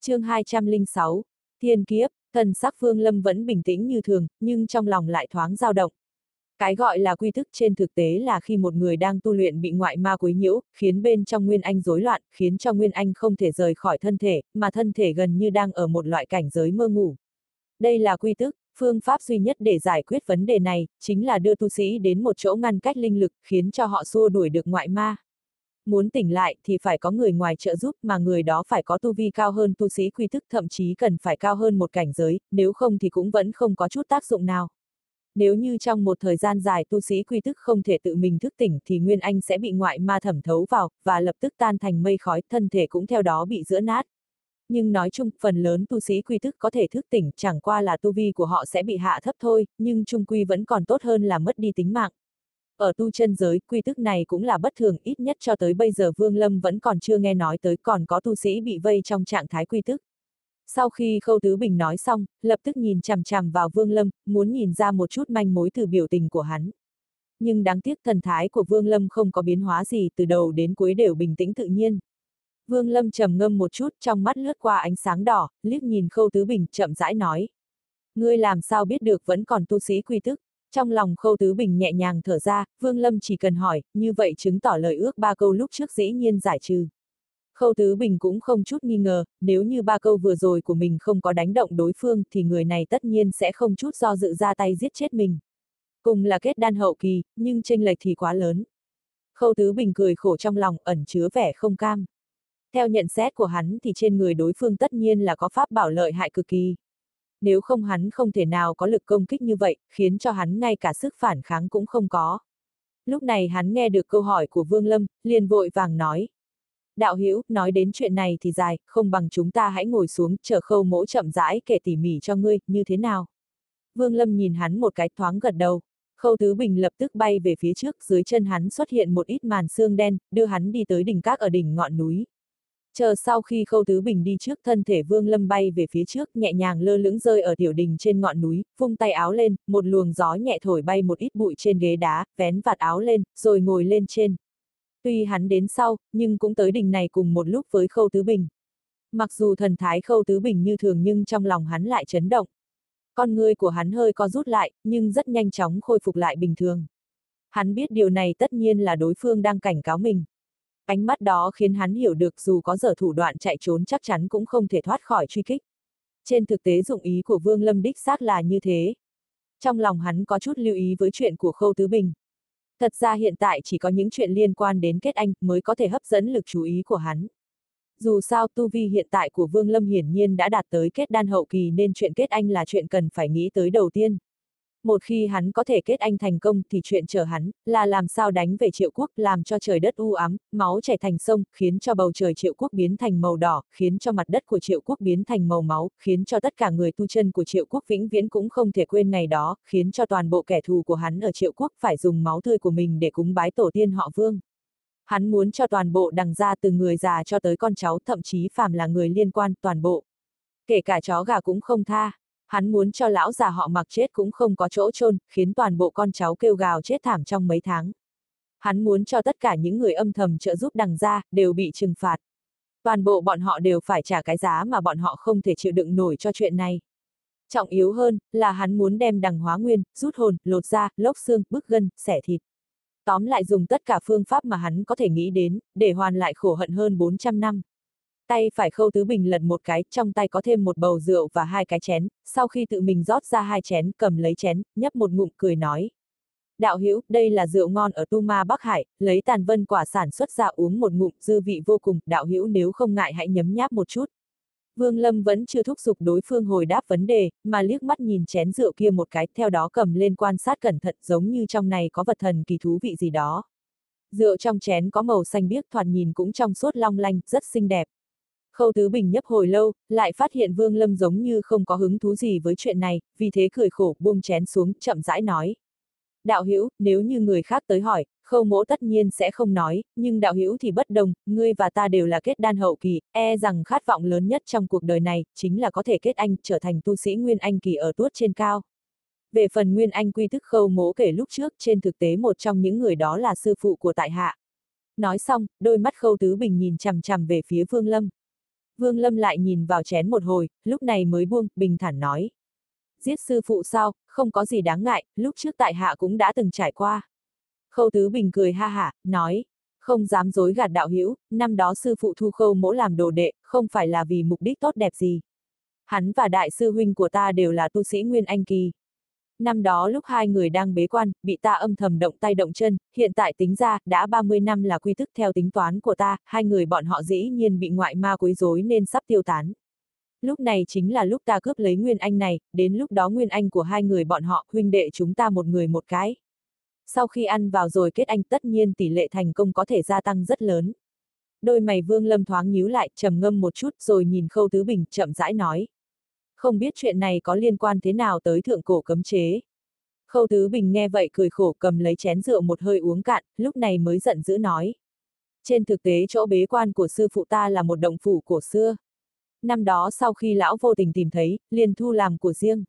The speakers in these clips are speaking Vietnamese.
chương 206, Thiên Kiếp, thần sắc Phương Lâm vẫn bình tĩnh như thường, nhưng trong lòng lại thoáng dao động. Cái gọi là quy thức trên thực tế là khi một người đang tu luyện bị ngoại ma quấy nhiễu, khiến bên trong Nguyên Anh rối loạn, khiến cho Nguyên Anh không thể rời khỏi thân thể, mà thân thể gần như đang ở một loại cảnh giới mơ ngủ. Đây là quy thức, phương pháp duy nhất để giải quyết vấn đề này, chính là đưa tu sĩ đến một chỗ ngăn cách linh lực, khiến cho họ xua đuổi được ngoại ma. Muốn tỉnh lại thì phải có người ngoài trợ giúp mà người đó phải có tu vi cao hơn tu sĩ quy thức thậm chí cần phải cao hơn một cảnh giới, nếu không thì cũng vẫn không có chút tác dụng nào. Nếu như trong một thời gian dài tu sĩ quy thức không thể tự mình thức tỉnh thì Nguyên Anh sẽ bị ngoại ma thẩm thấu vào, và lập tức tan thành mây khói, thân thể cũng theo đó bị giữa nát. Nhưng nói chung, phần lớn tu sĩ quy thức có thể thức tỉnh, chẳng qua là tu vi của họ sẽ bị hạ thấp thôi, nhưng trung quy vẫn còn tốt hơn là mất đi tính mạng. Ở tu chân giới, quy tức này cũng là bất thường, ít nhất cho tới bây giờ Vương Lâm vẫn còn chưa nghe nói tới còn có tu sĩ bị vây trong trạng thái quy tức. Sau khi Khâu Tứ Bình nói xong, lập tức nhìn chằm chằm vào Vương Lâm, muốn nhìn ra một chút manh mối từ biểu tình của hắn. Nhưng đáng tiếc thần thái của Vương Lâm không có biến hóa gì từ đầu đến cuối đều bình tĩnh tự nhiên. Vương Lâm trầm ngâm một chút trong mắt lướt qua ánh sáng đỏ, liếc nhìn Khâu Tứ Bình chậm rãi nói. Ngươi làm sao biết được vẫn còn tu sĩ quy tức? Trong lòng Khâu Tứ Bình nhẹ nhàng thở ra, Vương Lâm chỉ cần hỏi, như vậy chứng tỏ lời ước ba câu lúc trước dĩ nhiên giải trừ. Khâu Tứ Bình cũng không chút nghi ngờ, nếu như ba câu vừa rồi của mình không có đánh động đối phương thì người này tất nhiên sẽ không chút do dự ra tay giết chết mình. Cùng là kết đan hậu kỳ, nhưng tranh lệch thì quá lớn. Khâu Tứ Bình cười khổ trong lòng, ẩn chứa vẻ không cam. Theo nhận xét của hắn thì trên người đối phương tất nhiên là có pháp bảo lợi hại cực kỳ. Nếu không hắn không thể nào có lực công kích như vậy, khiến cho hắn ngay cả sức phản kháng cũng không có. Lúc này hắn nghe được câu hỏi của Vương Lâm, liền vội vàng nói. Đạo Hữu nói đến chuyện này thì dài, không bằng chúng ta hãy ngồi xuống, chờ khâu mỗ chậm rãi kể tỉ mỉ cho ngươi, như thế nào? Vương Lâm nhìn hắn một cái thoáng gật đầu. Khâu Tứ Bình lập tức bay về phía trước, dưới chân hắn xuất hiện một ít màn xương đen, đưa hắn đi tới đỉnh các ở đỉnh ngọn núi. Chờ sau khi Khâu Tứ Bình đi trước thân thể Vương Lâm bay về phía trước, nhẹ nhàng lơ lửng rơi ở tiểu đình trên ngọn núi, vung tay áo lên, một luồng gió nhẹ thổi bay một ít bụi trên ghế đá, vén vạt áo lên, rồi ngồi lên trên. Tuy hắn đến sau, nhưng cũng tới đỉnh này cùng một lúc với Khâu Tứ Bình. Mặc dù thần thái Khâu Tứ Bình như thường nhưng trong lòng hắn lại chấn động. Con người của hắn hơi co rút lại, nhưng rất nhanh chóng khôi phục lại bình thường. Hắn biết điều này tất nhiên là đối phương đang cảnh cáo mình. Ánh mắt đó khiến hắn hiểu được dù có dở thủ đoạn chạy trốn chắc chắn cũng không thể thoát khỏi truy kích. Trên thực tế dụng ý của Vương Lâm đích xác là như thế. Trong lòng hắn có chút lưu ý với chuyện của Khâu Tứ Bình. Thật ra hiện tại chỉ có những chuyện liên quan đến kết anh mới có thể hấp dẫn lực chú ý của hắn. Dù sao tu vi hiện tại của Vương Lâm hiển nhiên đã đạt tới kết đan hậu kỳ nên chuyện kết anh là chuyện cần phải nghĩ tới đầu tiên. Một khi hắn có thể kết anh thành công thì chuyện chờ hắn, là làm sao đánh về triệu quốc, làm cho trời đất u ám, máu chảy thành sông, khiến cho bầu trời triệu quốc biến thành màu đỏ, khiến cho mặt đất của triệu quốc biến thành màu máu, khiến cho tất cả người tu chân của triệu quốc vĩnh viễn cũng không thể quên ngày đó, khiến cho toàn bộ kẻ thù của hắn ở triệu quốc phải dùng máu tươi của mình để cúng bái tổ tiên họ vương. Hắn muốn cho toàn bộ đằng ra từ người già cho tới con cháu thậm chí phàm là người liên quan toàn bộ. Kể cả chó gà cũng không tha. Hắn muốn cho lão già họ mặc chết cũng không có chỗ chôn, khiến toàn bộ con cháu kêu gào chết thảm trong mấy tháng. Hắn muốn cho tất cả những người âm thầm trợ giúp đằng ra, đều bị trừng phạt. Toàn bộ bọn họ đều phải trả cái giá mà bọn họ không thể chịu đựng nổi cho chuyện này. Trọng yếu hơn, là hắn muốn đem đằng hóa nguyên, rút hồn, lột da, lốc xương, bức gân, xẻ thịt. Tóm lại dùng tất cả phương pháp mà hắn có thể nghĩ đến, để hoàn lại khổ hận hơn 400 năm. Tay phải khâu tứ bình lật một cái, trong tay có thêm một bầu rượu và hai cái chén, sau khi tự mình rót ra hai chén, cầm lấy chén, nhấp một ngụm cười nói. Đạo hữu đây là rượu ngon ở Tu Ma Bắc Hải, lấy tàn vân quả sản xuất ra uống một ngụm, dư vị vô cùng, đạo hữu nếu không ngại hãy nhấm nháp một chút. Vương Lâm vẫn chưa thúc giục đối phương hồi đáp vấn đề, mà liếc mắt nhìn chén rượu kia một cái, theo đó cầm lên quan sát cẩn thận giống như trong này có vật thần kỳ thú vị gì đó. Rượu trong chén có màu xanh biếc thoạt nhìn cũng trong suốt long lanh, rất xinh đẹp. Khâu Tứ Bình nhấp hồi lâu, lại phát hiện Vương Lâm giống như không có hứng thú gì với chuyện này, vì thế cười khổ buông chén xuống, chậm rãi nói. Đạo hữu nếu như người khác tới hỏi, khâu mỗ tất nhiên sẽ không nói, nhưng đạo hữu thì bất đồng, ngươi và ta đều là kết đan hậu kỳ, e rằng khát vọng lớn nhất trong cuộc đời này, chính là có thể kết anh, trở thành tu sĩ Nguyên Anh kỳ ở tuốt trên cao. Về phần Nguyên Anh quy thức khâu mỗ kể lúc trước, trên thực tế một trong những người đó là sư phụ của tại hạ. Nói xong, đôi mắt khâu tứ bình nhìn chằm chằm về phía Vương Lâm. Vương Lâm lại nhìn vào chén một hồi, lúc này mới buông, bình thản nói. Giết sư phụ sao, không có gì đáng ngại, lúc trước tại hạ cũng đã từng trải qua. Khâu Tứ Bình cười ha hả, nói, không dám dối gạt đạo hữu năm đó sư phụ thu khâu mỗ làm đồ đệ, không phải là vì mục đích tốt đẹp gì. Hắn và đại sư huynh của ta đều là tu sĩ Nguyên Anh Kỳ. Năm đó lúc hai người đang bế quan, bị ta âm thầm động tay động chân, hiện tại tính ra, đã 30 năm là quy thức theo tính toán của ta, hai người bọn họ dĩ nhiên bị ngoại ma quấy rối nên sắp tiêu tán. Lúc này chính là lúc ta cướp lấy Nguyên Anh này, đến lúc đó Nguyên Anh của hai người bọn họ, huynh đệ chúng ta một người một cái. Sau khi ăn vào rồi kết anh tất nhiên tỷ lệ thành công có thể gia tăng rất lớn. Đôi mày Vương Lâm thoáng nhíu lại, trầm ngâm một chút rồi nhìn Khâu Tứ Bình, chậm rãi nói. Không biết chuyện này có liên quan thế nào tới thượng cổ cấm chế. Khâu Tứ Bình nghe vậy cười khổ cầm lấy chén rượu một hơi uống cạn, lúc này mới giận dữ nói. Trên thực tế chỗ bế quan của sư phụ ta là một động phủ cổ xưa. Năm đó sau khi lão vô tình tìm thấy, liền thu làm của riêng.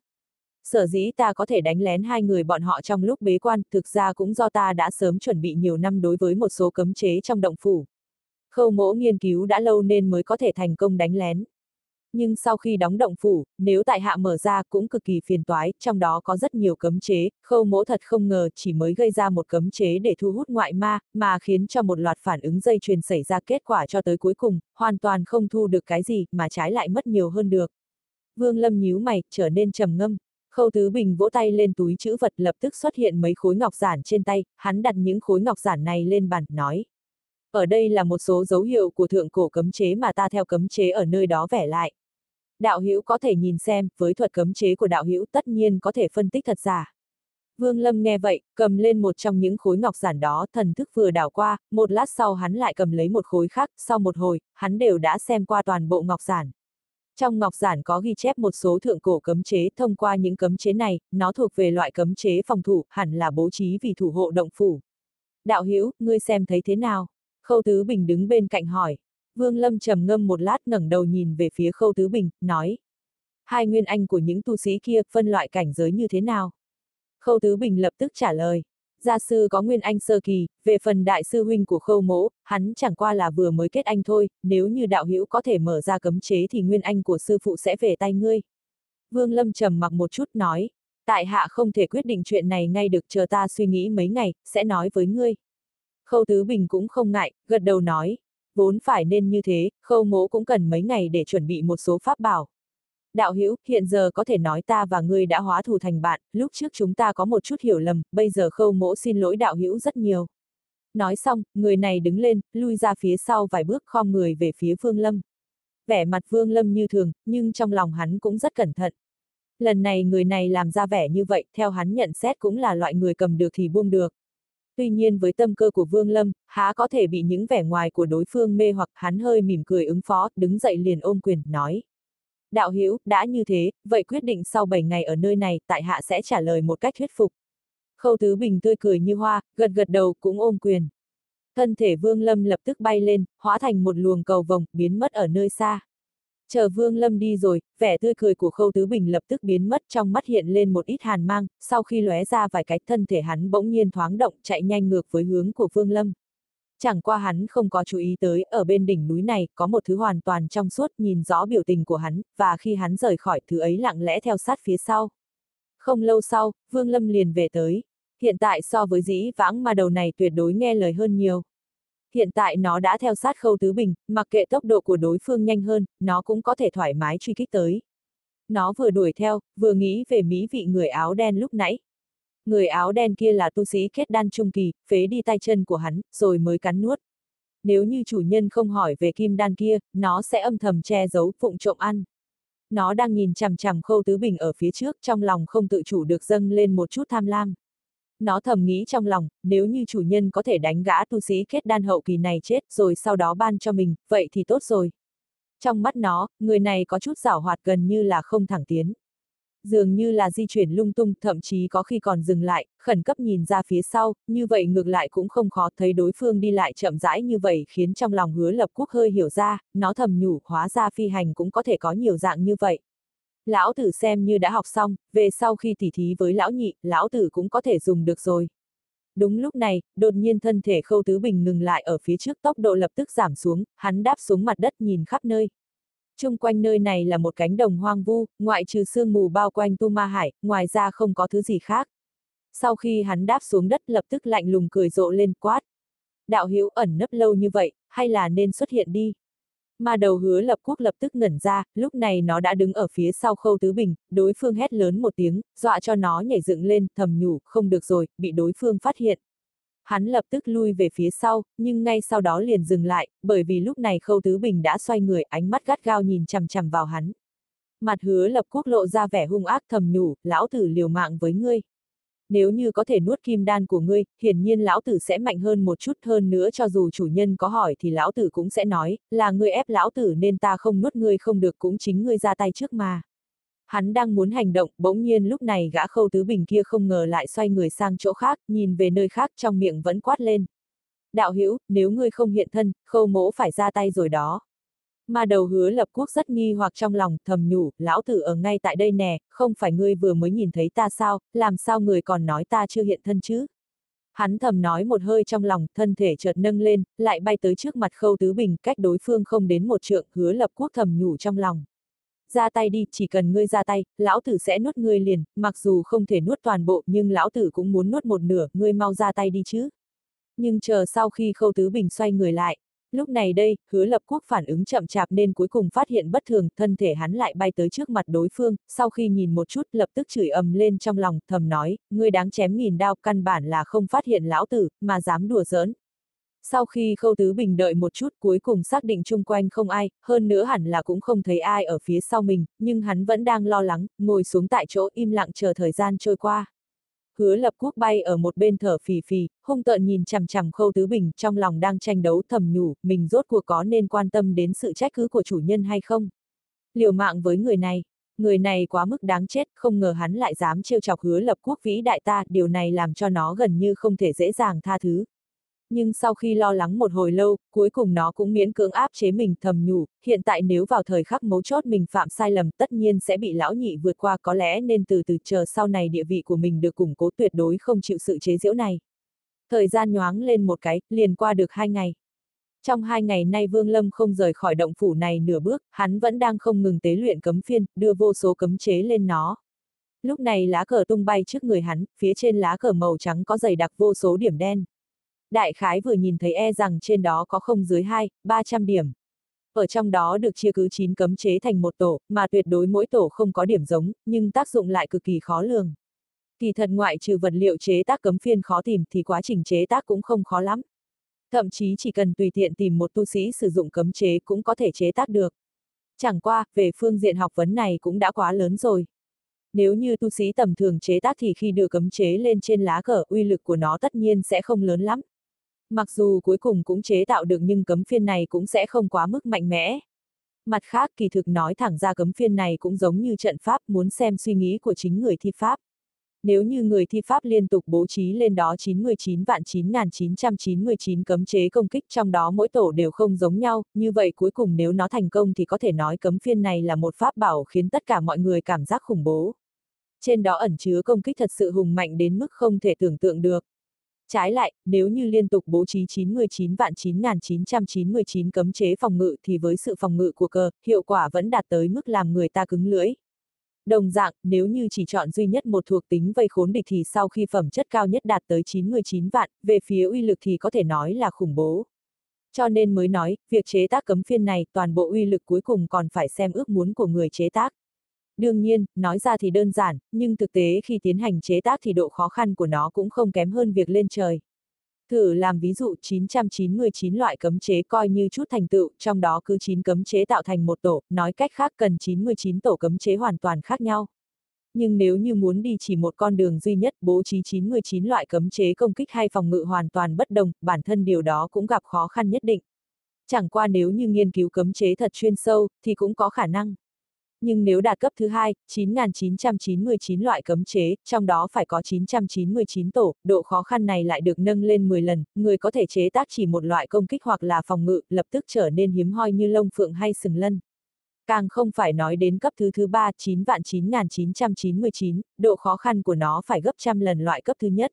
Sở dĩ ta có thể đánh lén hai người bọn họ trong lúc bế quan, thực ra cũng do ta đã sớm chuẩn bị nhiều năm đối với một số cấm chế trong động phủ. Khâu mỗ nghiên cứu đã lâu nên mới có thể thành công đánh lén. Nhưng sau khi đóng động phủ, nếu tại hạ mở ra cũng cực kỳ phiền toái, trong đó có rất nhiều cấm chế, khâu mỗ thật không ngờ chỉ mới gây ra một cấm chế để thu hút ngoại ma, mà khiến cho một loạt phản ứng dây chuyền xảy ra kết quả cho tới cuối cùng, hoàn toàn không thu được cái gì, mà trái lại mất nhiều hơn được. Vương Lâm nhíu mày, trở nên trầm ngâm, Khâu Tứ Bình vỗ tay lên túi chữ vật lập tức xuất hiện mấy khối ngọc giản trên tay, hắn đặt những khối ngọc giản này lên bàn, nói. Ở đây là một số dấu hiệu của thượng cổ cấm chế mà ta theo cấm chế ở nơi đó vẽ lại. Đạo hữu có thể nhìn xem, với thuật cấm chế của đạo hữu tất nhiên có thể phân tích thật giả. Vương Lâm nghe vậy, cầm lên một trong những khối ngọc giản đó, thần thức vừa đảo qua, một lát sau hắn lại cầm lấy một khối khác, sau một hồi, hắn đều đã xem qua toàn bộ ngọc giản. Trong ngọc giản có ghi chép một số thượng cổ cấm chế, thông qua những cấm chế này, nó thuộc về loại cấm chế phòng thủ, hẳn là bố trí vì thủ hộ động phủ. Đạo hữu ngươi xem thấy thế nào? Khâu Tứ Bình đứng bên cạnh hỏi. Vương Lâm trầm ngâm một lát ngẩng đầu nhìn về phía Khâu Tứ Bình, nói. Hai nguyên anh của những tu sĩ kia phân loại cảnh giới như thế nào? Khâu Tứ Bình lập tức trả lời gia sư có nguyên anh sơ kỳ, về phần đại sư huynh của khâu mỗ, hắn chẳng qua là vừa mới kết anh thôi, nếu như đạo hữu có thể mở ra cấm chế thì nguyên anh của sư phụ sẽ về tay ngươi. Vương Lâm trầm mặc một chút nói, tại hạ không thể quyết định chuyện này ngay được chờ ta suy nghĩ mấy ngày, sẽ nói với ngươi. Khâu Tứ Bình cũng không ngại, gật đầu nói, vốn phải nên như thế, khâu mỗ cũng cần mấy ngày để chuẩn bị một số pháp bảo. Đạo hữu hiện giờ có thể nói ta và ngươi đã hóa thù thành bạn, lúc trước chúng ta có một chút hiểu lầm, bây giờ khâu mỗ xin lỗi đạo hữu rất nhiều. Nói xong, người này đứng lên, lui ra phía sau vài bước khom người về phía Vương Lâm. Vẻ mặt Vương Lâm như thường, nhưng trong lòng hắn cũng rất cẩn thận. Lần này người này làm ra vẻ như vậy, theo hắn nhận xét cũng là loại người cầm được thì buông được. Tuy nhiên với tâm cơ của Vương Lâm, há có thể bị những vẻ ngoài của đối phương mê hoặc hắn hơi mỉm cười ứng phó, đứng dậy liền ôm quyền, nói đạo hữu đã như thế, vậy quyết định sau 7 ngày ở nơi này, tại hạ sẽ trả lời một cách thuyết phục. Khâu Tứ Bình tươi cười như hoa, gật gật đầu cũng ôm quyền. Thân thể Vương Lâm lập tức bay lên, hóa thành một luồng cầu vồng, biến mất ở nơi xa. Chờ Vương Lâm đi rồi, vẻ tươi cười của Khâu Tứ Bình lập tức biến mất trong mắt hiện lên một ít hàn mang, sau khi lóe ra vài cái thân thể hắn bỗng nhiên thoáng động chạy nhanh ngược với hướng của Vương Lâm. Chẳng qua hắn không có chú ý tới, ở bên đỉnh núi này, có một thứ hoàn toàn trong suốt, nhìn rõ biểu tình của hắn, và khi hắn rời khỏi, thứ ấy lặng lẽ theo sát phía sau. Không lâu sau, Vương Lâm liền về tới. Hiện tại so với dĩ vãng mà đầu này tuyệt đối nghe lời hơn nhiều. Hiện tại nó đã theo sát khâu tứ bình, mặc kệ tốc độ của đối phương nhanh hơn, nó cũng có thể thoải mái truy kích tới. Nó vừa đuổi theo, vừa nghĩ về mỹ vị người áo đen lúc nãy, Người áo đen kia là tu sĩ kết đan trung kỳ, phế đi tay chân của hắn, rồi mới cắn nuốt. Nếu như chủ nhân không hỏi về kim đan kia, nó sẽ âm thầm che giấu, phụng trộm ăn. Nó đang nhìn chằm chằm khâu tứ bình ở phía trước, trong lòng không tự chủ được dâng lên một chút tham lam. Nó thầm nghĩ trong lòng, nếu như chủ nhân có thể đánh gã tu sĩ kết đan hậu kỳ này chết rồi sau đó ban cho mình, vậy thì tốt rồi. Trong mắt nó, người này có chút giảo hoạt gần như là không thẳng tiến dường như là di chuyển lung tung, thậm chí có khi còn dừng lại, khẩn cấp nhìn ra phía sau, như vậy ngược lại cũng không khó thấy đối phương đi lại chậm rãi như vậy khiến trong lòng hứa lập quốc hơi hiểu ra, nó thầm nhủ, hóa ra phi hành cũng có thể có nhiều dạng như vậy. Lão tử xem như đã học xong, về sau khi tỉ thí với lão nhị, lão tử cũng có thể dùng được rồi. Đúng lúc này, đột nhiên thân thể khâu tứ bình ngừng lại ở phía trước tốc độ lập tức giảm xuống, hắn đáp xuống mặt đất nhìn khắp nơi. Trung quanh nơi này là một cánh đồng hoang vu, ngoại trừ sương mù bao quanh Tu Ma Hải, ngoài ra không có thứ gì khác. Sau khi hắn đáp xuống đất lập tức lạnh lùng cười rộ lên quát. Đạo hữu ẩn nấp lâu như vậy, hay là nên xuất hiện đi. Mà đầu hứa lập quốc lập tức ngẩn ra, lúc này nó đã đứng ở phía sau khâu tứ bình, đối phương hét lớn một tiếng, dọa cho nó nhảy dựng lên, thầm nhủ, không được rồi, bị đối phương phát hiện. Hắn lập tức lui về phía sau, nhưng ngay sau đó liền dừng lại, bởi vì lúc này khâu tứ bình đã xoay người ánh mắt gắt gao nhìn chằm chằm vào hắn. Mặt hứa lập quốc lộ ra vẻ hung ác thầm nhủ, lão tử liều mạng với ngươi nếu như có thể nuốt kim đan của ngươi, hiển nhiên lão tử sẽ mạnh hơn một chút hơn nữa cho dù chủ nhân có hỏi thì lão tử cũng sẽ nói, là ngươi ép lão tử nên ta không nuốt ngươi không được cũng chính ngươi ra tay trước mà. Hắn đang muốn hành động, bỗng nhiên lúc này gã khâu tứ bình kia không ngờ lại xoay người sang chỗ khác, nhìn về nơi khác trong miệng vẫn quát lên. Đạo hữu nếu ngươi không hiện thân, khâu mỗ phải ra tay rồi đó. Mà đầu hứa lập quốc rất nghi hoặc trong lòng, thầm nhủ, lão tử ở ngay tại đây nè, không phải ngươi vừa mới nhìn thấy ta sao, làm sao người còn nói ta chưa hiện thân chứ? Hắn thầm nói một hơi trong lòng, thân thể chợt nâng lên, lại bay tới trước mặt khâu tứ bình, cách đối phương không đến một trượng, hứa lập quốc thầm nhủ trong lòng. Ra tay đi, chỉ cần ngươi ra tay, lão tử sẽ nuốt ngươi liền, mặc dù không thể nuốt toàn bộ nhưng lão tử cũng muốn nuốt một nửa, ngươi mau ra tay đi chứ. Nhưng chờ sau khi khâu tứ bình xoay người lại, Lúc này đây, hứa lập quốc phản ứng chậm chạp nên cuối cùng phát hiện bất thường, thân thể hắn lại bay tới trước mặt đối phương, sau khi nhìn một chút lập tức chửi ầm lên trong lòng, thầm nói, ngươi đáng chém nghìn đao, căn bản là không phát hiện lão tử, mà dám đùa giỡn. Sau khi khâu tứ bình đợi một chút cuối cùng xác định chung quanh không ai, hơn nữa hẳn là cũng không thấy ai ở phía sau mình, nhưng hắn vẫn đang lo lắng, ngồi xuống tại chỗ im lặng chờ thời gian trôi qua. Hứa lập quốc bay ở một bên thở phì phì, hung tợn nhìn chằm chằm khâu tứ bình trong lòng đang tranh đấu thầm nhủ, mình rốt cuộc có nên quan tâm đến sự trách cứ của chủ nhân hay không. Liều mạng với người này, người này quá mức đáng chết, không ngờ hắn lại dám trêu chọc hứa lập quốc vĩ đại ta, điều này làm cho nó gần như không thể dễ dàng tha thứ. Nhưng sau khi lo lắng một hồi lâu, cuối cùng nó cũng miễn cưỡng áp chế mình thầm nhủ, hiện tại nếu vào thời khắc mấu chốt mình phạm sai lầm tất nhiên sẽ bị lão nhị vượt qua có lẽ nên từ từ chờ sau này địa vị của mình được củng cố tuyệt đối không chịu sự chế giễu này. Thời gian nhoáng lên một cái, liền qua được hai ngày. Trong hai ngày nay Vương Lâm không rời khỏi động phủ này nửa bước, hắn vẫn đang không ngừng tế luyện cấm phiên, đưa vô số cấm chế lên nó. Lúc này lá cờ tung bay trước người hắn, phía trên lá cờ màu trắng có dày đặc vô số điểm đen đại khái vừa nhìn thấy e rằng trên đó có không dưới 2, 300 điểm. Ở trong đó được chia cứ 9 cấm chế thành một tổ, mà tuyệt đối mỗi tổ không có điểm giống, nhưng tác dụng lại cực kỳ khó lường. Kỳ thật ngoại trừ vật liệu chế tác cấm phiên khó tìm thì quá trình chế tác cũng không khó lắm. Thậm chí chỉ cần tùy tiện tìm một tu sĩ sử dụng cấm chế cũng có thể chế tác được. Chẳng qua, về phương diện học vấn này cũng đã quá lớn rồi. Nếu như tu sĩ tầm thường chế tác thì khi đưa cấm chế lên trên lá cờ uy lực của nó tất nhiên sẽ không lớn lắm. Mặc dù cuối cùng cũng chế tạo được nhưng cấm phiên này cũng sẽ không quá mức mạnh mẽ. Mặt khác kỳ thực nói thẳng ra cấm phiên này cũng giống như trận pháp muốn xem suy nghĩ của chính người thi pháp. Nếu như người thi pháp liên tục bố trí lên đó 99 vạn 9.999 cấm chế công kích trong đó mỗi tổ đều không giống nhau, như vậy cuối cùng nếu nó thành công thì có thể nói cấm phiên này là một pháp bảo khiến tất cả mọi người cảm giác khủng bố. Trên đó ẩn chứa công kích thật sự hùng mạnh đến mức không thể tưởng tượng được. Trái lại, nếu như liên tục bố trí 99 vạn 9999 cấm chế phòng ngự thì với sự phòng ngự của cờ, hiệu quả vẫn đạt tới mức làm người ta cứng lưỡi. Đồng dạng, nếu như chỉ chọn duy nhất một thuộc tính vây khốn địch thì sau khi phẩm chất cao nhất đạt tới 99 vạn, về phía uy lực thì có thể nói là khủng bố. Cho nên mới nói, việc chế tác cấm phiên này toàn bộ uy lực cuối cùng còn phải xem ước muốn của người chế tác. Đương nhiên, nói ra thì đơn giản, nhưng thực tế khi tiến hành chế tác thì độ khó khăn của nó cũng không kém hơn việc lên trời. Thử làm ví dụ 999 loại cấm chế coi như chút thành tựu, trong đó cứ 9 cấm chế tạo thành một tổ, nói cách khác cần 99 tổ cấm chế hoàn toàn khác nhau. Nhưng nếu như muốn đi chỉ một con đường duy nhất bố trí 99 loại cấm chế công kích hay phòng ngự hoàn toàn bất đồng, bản thân điều đó cũng gặp khó khăn nhất định. Chẳng qua nếu như nghiên cứu cấm chế thật chuyên sâu, thì cũng có khả năng nhưng nếu đạt cấp thứ hai, 9.999 loại cấm chế, trong đó phải có 999 tổ, độ khó khăn này lại được nâng lên 10 lần, người có thể chế tác chỉ một loại công kích hoặc là phòng ngự, lập tức trở nên hiếm hoi như lông phượng hay sừng lân. Càng không phải nói đến cấp thứ thứ ba 9 vạn 9.999, độ khó khăn của nó phải gấp trăm lần loại cấp thứ nhất.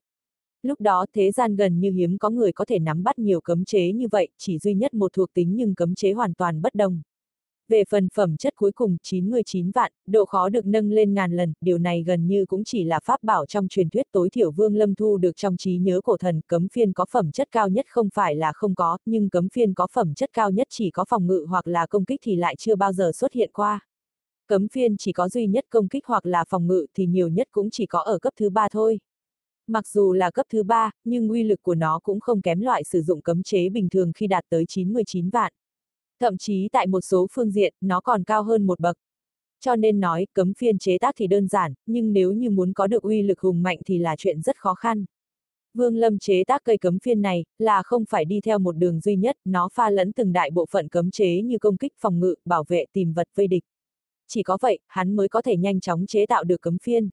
Lúc đó thế gian gần như hiếm có người có thể nắm bắt nhiều cấm chế như vậy, chỉ duy nhất một thuộc tính nhưng cấm chế hoàn toàn bất đồng. Về phần phẩm chất cuối cùng 99 vạn, độ khó được nâng lên ngàn lần, điều này gần như cũng chỉ là pháp bảo trong truyền thuyết tối thiểu Vương Lâm thu được trong trí nhớ cổ thần, cấm phiên có phẩm chất cao nhất không phải là không có, nhưng cấm phiên có phẩm chất cao nhất chỉ có phòng ngự hoặc là công kích thì lại chưa bao giờ xuất hiện qua. Cấm phiên chỉ có duy nhất công kích hoặc là phòng ngự thì nhiều nhất cũng chỉ có ở cấp thứ ba thôi. Mặc dù là cấp thứ ba, nhưng uy lực của nó cũng không kém loại sử dụng cấm chế bình thường khi đạt tới 99 vạn. Thậm chí tại một số phương diện, nó còn cao hơn một bậc. Cho nên nói, cấm phiên chế tác thì đơn giản, nhưng nếu như muốn có được uy lực hùng mạnh thì là chuyện rất khó khăn. Vương Lâm chế tác cây cấm phiên này, là không phải đi theo một đường duy nhất, nó pha lẫn từng đại bộ phận cấm chế như công kích phòng ngự, bảo vệ tìm vật vây địch. Chỉ có vậy, hắn mới có thể nhanh chóng chế tạo được cấm phiên.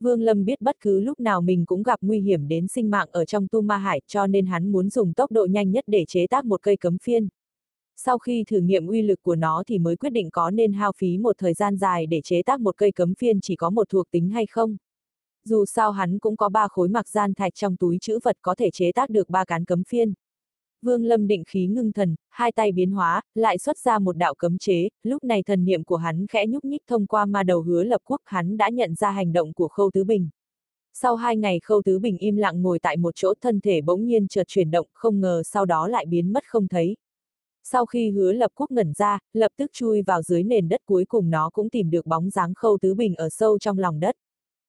Vương Lâm biết bất cứ lúc nào mình cũng gặp nguy hiểm đến sinh mạng ở trong tu ma hải cho nên hắn muốn dùng tốc độ nhanh nhất để chế tác một cây cấm phiên. Sau khi thử nghiệm uy lực của nó thì mới quyết định có nên hao phí một thời gian dài để chế tác một cây cấm phiên chỉ có một thuộc tính hay không. Dù sao hắn cũng có ba khối mặc gian thạch trong túi chữ vật có thể chế tác được ba cán cấm phiên. Vương Lâm định khí ngưng thần, hai tay biến hóa, lại xuất ra một đạo cấm chế, lúc này thần niệm của hắn khẽ nhúc nhích thông qua ma đầu hứa lập quốc hắn đã nhận ra hành động của Khâu Tứ Bình. Sau hai ngày Khâu Tứ Bình im lặng ngồi tại một chỗ thân thể bỗng nhiên chợt chuyển động, không ngờ sau đó lại biến mất không thấy. Sau khi hứa lập quốc ngẩn ra, lập tức chui vào dưới nền đất cuối cùng nó cũng tìm được bóng dáng Khâu Tứ Bình ở sâu trong lòng đất.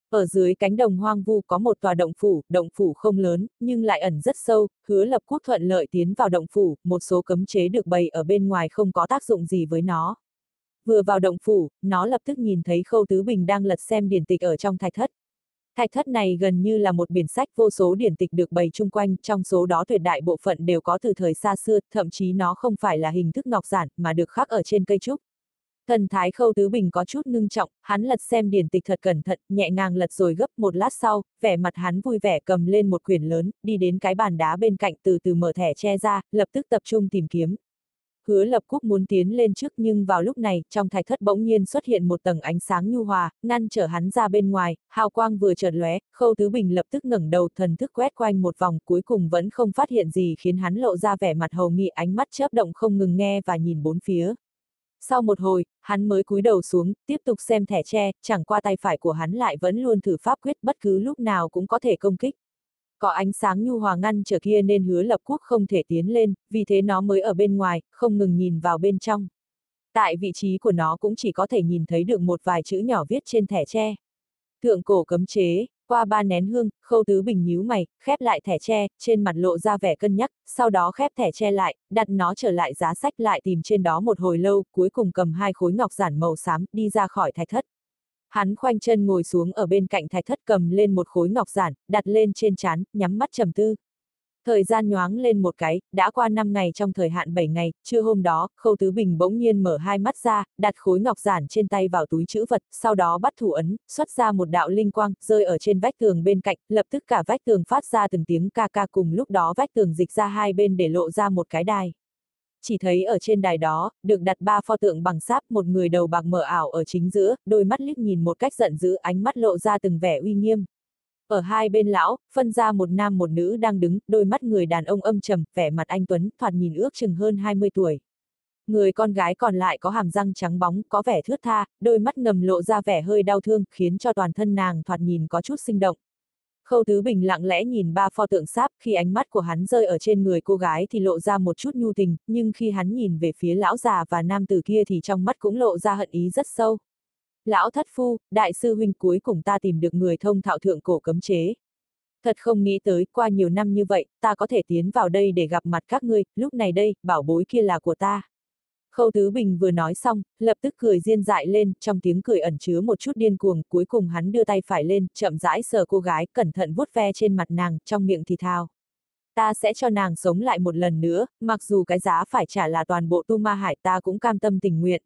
Ở dưới cánh đồng hoang vu có một tòa động phủ, động phủ không lớn, nhưng lại ẩn rất sâu, hứa lập quốc thuận lợi tiến vào động phủ, một số cấm chế được bày ở bên ngoài không có tác dụng gì với nó. Vừa vào động phủ, nó lập tức nhìn thấy Khâu Tứ Bình đang lật xem điển tịch ở trong thạch thất. Thạch thất này gần như là một biển sách vô số điển tịch được bày chung quanh, trong số đó tuyệt đại bộ phận đều có từ thời xa xưa, thậm chí nó không phải là hình thức ngọc giản, mà được khắc ở trên cây trúc. Thần thái khâu tứ bình có chút ngưng trọng, hắn lật xem điển tịch thật cẩn thận, nhẹ ngang lật rồi gấp một lát sau, vẻ mặt hắn vui vẻ cầm lên một quyển lớn, đi đến cái bàn đá bên cạnh từ từ mở thẻ che ra, lập tức tập trung tìm kiếm. Hứa lập cúc muốn tiến lên trước nhưng vào lúc này, trong thạch thất bỗng nhiên xuất hiện một tầng ánh sáng nhu hòa, ngăn trở hắn ra bên ngoài, hào quang vừa chợt lóe, khâu tứ bình lập tức ngẩng đầu thần thức quét quanh một vòng cuối cùng vẫn không phát hiện gì khiến hắn lộ ra vẻ mặt hầu nghị ánh mắt chớp động không ngừng nghe và nhìn bốn phía. Sau một hồi, hắn mới cúi đầu xuống, tiếp tục xem thẻ tre, chẳng qua tay phải của hắn lại vẫn luôn thử pháp quyết bất cứ lúc nào cũng có thể công kích. Có ánh sáng nhu hòa ngăn trở kia nên hứa lập quốc không thể tiến lên, vì thế nó mới ở bên ngoài, không ngừng nhìn vào bên trong. Tại vị trí của nó cũng chỉ có thể nhìn thấy được một vài chữ nhỏ viết trên thẻ tre. Thượng cổ cấm chế, qua ba nén hương, khâu tứ bình nhíu mày, khép lại thẻ tre, trên mặt lộ ra vẻ cân nhắc, sau đó khép thẻ tre lại, đặt nó trở lại giá sách lại tìm trên đó một hồi lâu, cuối cùng cầm hai khối ngọc giản màu xám, đi ra khỏi thạch thất. Hắn khoanh chân ngồi xuống ở bên cạnh thạch thất cầm lên một khối ngọc giản, đặt lên trên chán, nhắm mắt trầm tư. Thời gian nhoáng lên một cái, đã qua 5 ngày trong thời hạn 7 ngày, trưa hôm đó, Khâu Tứ Bình bỗng nhiên mở hai mắt ra, đặt khối ngọc giản trên tay vào túi chữ vật, sau đó bắt thủ ấn, xuất ra một đạo linh quang, rơi ở trên vách tường bên cạnh, lập tức cả vách tường phát ra từng tiếng ca ca cùng lúc đó vách tường dịch ra hai bên để lộ ra một cái đài. Chỉ thấy ở trên đài đó, được đặt ba pho tượng bằng sáp, một người đầu bạc mở ảo ở chính giữa, đôi mắt liếc nhìn một cách giận dữ, ánh mắt lộ ra từng vẻ uy nghiêm. Ở hai bên lão, phân ra một nam một nữ đang đứng, đôi mắt người đàn ông âm trầm, vẻ mặt anh Tuấn, thoạt nhìn ước chừng hơn 20 tuổi. Người con gái còn lại có hàm răng trắng bóng, có vẻ thướt tha, đôi mắt ngầm lộ ra vẻ hơi đau thương, khiến cho toàn thân nàng thoạt nhìn có chút sinh động. Khâu Tứ Bình lặng lẽ nhìn ba pho tượng sáp, khi ánh mắt của hắn rơi ở trên người cô gái thì lộ ra một chút nhu tình, nhưng khi hắn nhìn về phía lão già và nam tử kia thì trong mắt cũng lộ ra hận ý rất sâu. Lão thất phu, đại sư huynh cuối cùng ta tìm được người thông thạo thượng cổ cấm chế. Thật không nghĩ tới, qua nhiều năm như vậy, ta có thể tiến vào đây để gặp mặt các ngươi, lúc này đây, bảo bối kia là của ta. Khâu Tứ Bình vừa nói xong, lập tức cười riêng dại lên, trong tiếng cười ẩn chứa một chút điên cuồng, cuối cùng hắn đưa tay phải lên, chậm rãi sờ cô gái, cẩn thận vuốt ve trên mặt nàng, trong miệng thì thào. Ta sẽ cho nàng sống lại một lần nữa, mặc dù cái giá phải trả là toàn bộ tu ma hải ta cũng cam tâm tình nguyện.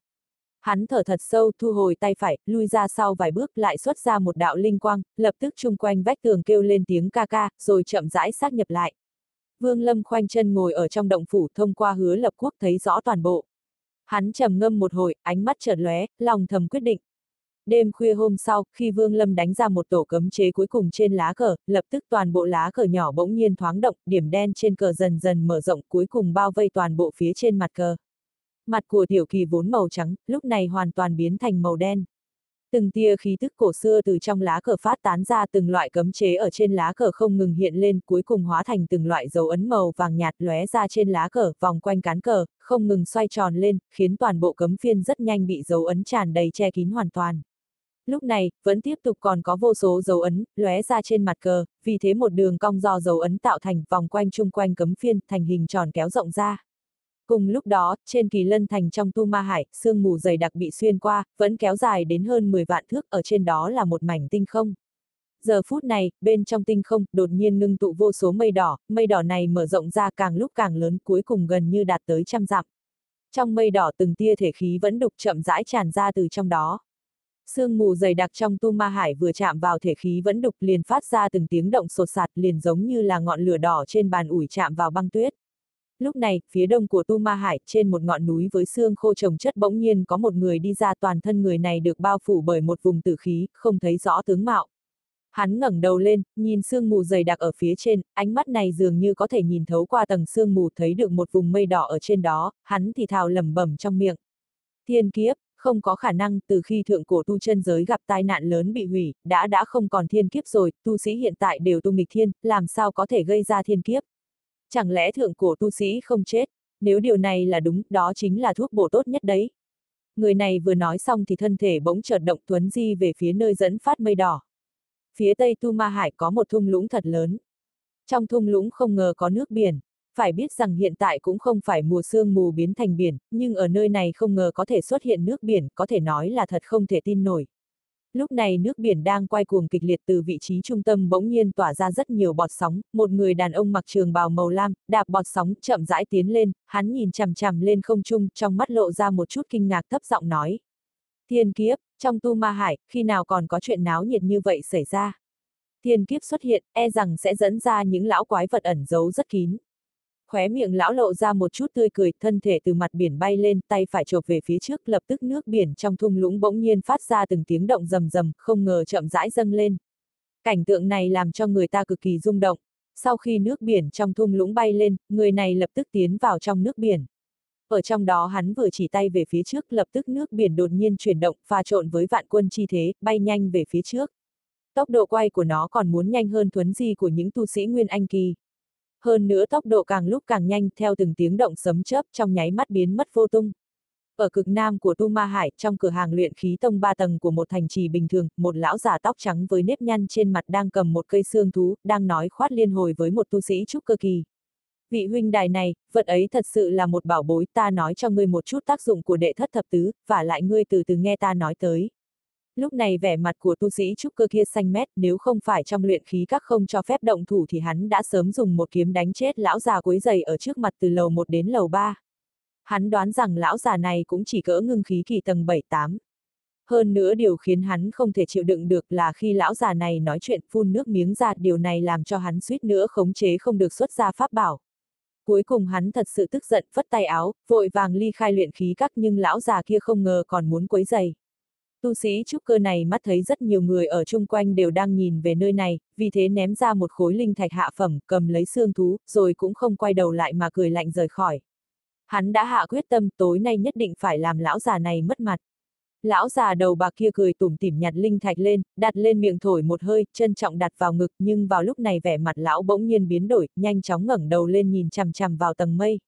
Hắn thở thật sâu, thu hồi tay phải, lui ra sau vài bước, lại xuất ra một đạo linh quang, lập tức chung quanh vách tường kêu lên tiếng ca ca, rồi chậm rãi xác nhập lại. Vương Lâm khoanh chân ngồi ở trong động phủ thông qua hứa lập quốc thấy rõ toàn bộ. Hắn trầm ngâm một hồi, ánh mắt chợt lóe, lòng thầm quyết định. Đêm khuya hôm sau, khi Vương Lâm đánh ra một tổ cấm chế cuối cùng trên lá cờ, lập tức toàn bộ lá cờ nhỏ bỗng nhiên thoáng động, điểm đen trên cờ dần dần mở rộng cuối cùng bao vây toàn bộ phía trên mặt cờ. Mặt của tiểu kỳ vốn màu trắng, lúc này hoàn toàn biến thành màu đen. Từng tia khí tức cổ xưa từ trong lá cờ phát tán ra từng loại cấm chế ở trên lá cờ không ngừng hiện lên cuối cùng hóa thành từng loại dấu ấn màu vàng nhạt lóe ra trên lá cờ vòng quanh cán cờ, không ngừng xoay tròn lên, khiến toàn bộ cấm phiên rất nhanh bị dấu ấn tràn đầy che kín hoàn toàn. Lúc này, vẫn tiếp tục còn có vô số dấu ấn, lóe ra trên mặt cờ, vì thế một đường cong do dấu ấn tạo thành vòng quanh chung quanh cấm phiên thành hình tròn kéo rộng ra. Cùng lúc đó, trên kỳ lân thành trong tu ma hải, sương mù dày đặc bị xuyên qua, vẫn kéo dài đến hơn 10 vạn thước, ở trên đó là một mảnh tinh không. Giờ phút này, bên trong tinh không, đột nhiên ngưng tụ vô số mây đỏ, mây đỏ này mở rộng ra càng lúc càng lớn, cuối cùng gần như đạt tới trăm dặm. Trong mây đỏ từng tia thể khí vẫn đục chậm rãi tràn ra từ trong đó. Sương mù dày đặc trong tu ma hải vừa chạm vào thể khí vẫn đục liền phát ra từng tiếng động sột sạt liền giống như là ngọn lửa đỏ trên bàn ủi chạm vào băng tuyết. Lúc này, phía đông của Tu Ma Hải, trên một ngọn núi với xương khô trồng chất bỗng nhiên có một người đi ra toàn thân người này được bao phủ bởi một vùng tử khí, không thấy rõ tướng mạo. Hắn ngẩng đầu lên, nhìn sương mù dày đặc ở phía trên, ánh mắt này dường như có thể nhìn thấu qua tầng sương mù thấy được một vùng mây đỏ ở trên đó, hắn thì thào lẩm bẩm trong miệng. Thiên kiếp, không có khả năng từ khi thượng cổ tu chân giới gặp tai nạn lớn bị hủy, đã đã không còn thiên kiếp rồi, tu sĩ hiện tại đều tu nghịch thiên, làm sao có thể gây ra thiên kiếp. Chẳng lẽ thượng cổ tu sĩ không chết? Nếu điều này là đúng, đó chính là thuốc bổ tốt nhất đấy. Người này vừa nói xong thì thân thể bỗng chợt động tuấn di về phía nơi dẫn phát mây đỏ. Phía tây Tu Ma Hải có một thung lũng thật lớn. Trong thung lũng không ngờ có nước biển. Phải biết rằng hiện tại cũng không phải mùa sương mù biến thành biển, nhưng ở nơi này không ngờ có thể xuất hiện nước biển, có thể nói là thật không thể tin nổi. Lúc này nước biển đang quay cuồng kịch liệt từ vị trí trung tâm bỗng nhiên tỏa ra rất nhiều bọt sóng, một người đàn ông mặc trường bào màu lam, đạp bọt sóng chậm rãi tiến lên, hắn nhìn chằm chằm lên không trung, trong mắt lộ ra một chút kinh ngạc thấp giọng nói. Thiên kiếp, trong tu ma hải, khi nào còn có chuyện náo nhiệt như vậy xảy ra? Thiên kiếp xuất hiện, e rằng sẽ dẫn ra những lão quái vật ẩn giấu rất kín khóe miệng lão lộ ra một chút tươi cười, thân thể từ mặt biển bay lên, tay phải chộp về phía trước, lập tức nước biển trong thung lũng bỗng nhiên phát ra từng tiếng động rầm rầm, không ngờ chậm rãi dâng lên. Cảnh tượng này làm cho người ta cực kỳ rung động. Sau khi nước biển trong thung lũng bay lên, người này lập tức tiến vào trong nước biển. Ở trong đó hắn vừa chỉ tay về phía trước, lập tức nước biển đột nhiên chuyển động, pha trộn với vạn quân chi thế, bay nhanh về phía trước. Tốc độ quay của nó còn muốn nhanh hơn thuấn di của những tu sĩ Nguyên Anh Kỳ hơn nữa tốc độ càng lúc càng nhanh theo từng tiếng động sấm chớp trong nháy mắt biến mất vô tung. Ở cực nam của Tu Ma Hải, trong cửa hàng luyện khí tông ba tầng của một thành trì bình thường, một lão già tóc trắng với nếp nhăn trên mặt đang cầm một cây xương thú, đang nói khoát liên hồi với một tu sĩ trúc cơ kỳ. Vị huynh đài này, vật ấy thật sự là một bảo bối, ta nói cho ngươi một chút tác dụng của đệ thất thập tứ, và lại ngươi từ từ nghe ta nói tới. Lúc này vẻ mặt của tu sĩ trúc cơ kia xanh mét, nếu không phải trong luyện khí các không cho phép động thủ thì hắn đã sớm dùng một kiếm đánh chết lão già quấy giày ở trước mặt từ lầu 1 đến lầu 3. Hắn đoán rằng lão già này cũng chỉ cỡ ngưng khí kỳ tầng 7-8. Hơn nữa điều khiến hắn không thể chịu đựng được là khi lão già này nói chuyện phun nước miếng ra điều này làm cho hắn suýt nữa khống chế không được xuất ra pháp bảo. Cuối cùng hắn thật sự tức giận, vất tay áo, vội vàng ly khai luyện khí các nhưng lão già kia không ngờ còn muốn quấy giày. Tu sĩ trúc cơ này mắt thấy rất nhiều người ở chung quanh đều đang nhìn về nơi này, vì thế ném ra một khối linh thạch hạ phẩm, cầm lấy xương thú, rồi cũng không quay đầu lại mà cười lạnh rời khỏi. Hắn đã hạ quyết tâm tối nay nhất định phải làm lão già này mất mặt. Lão già đầu bạc kia cười tủm tỉm nhặt linh thạch lên, đặt lên miệng thổi một hơi, trân trọng đặt vào ngực, nhưng vào lúc này vẻ mặt lão bỗng nhiên biến đổi, nhanh chóng ngẩng đầu lên nhìn chằm chằm vào tầng mây.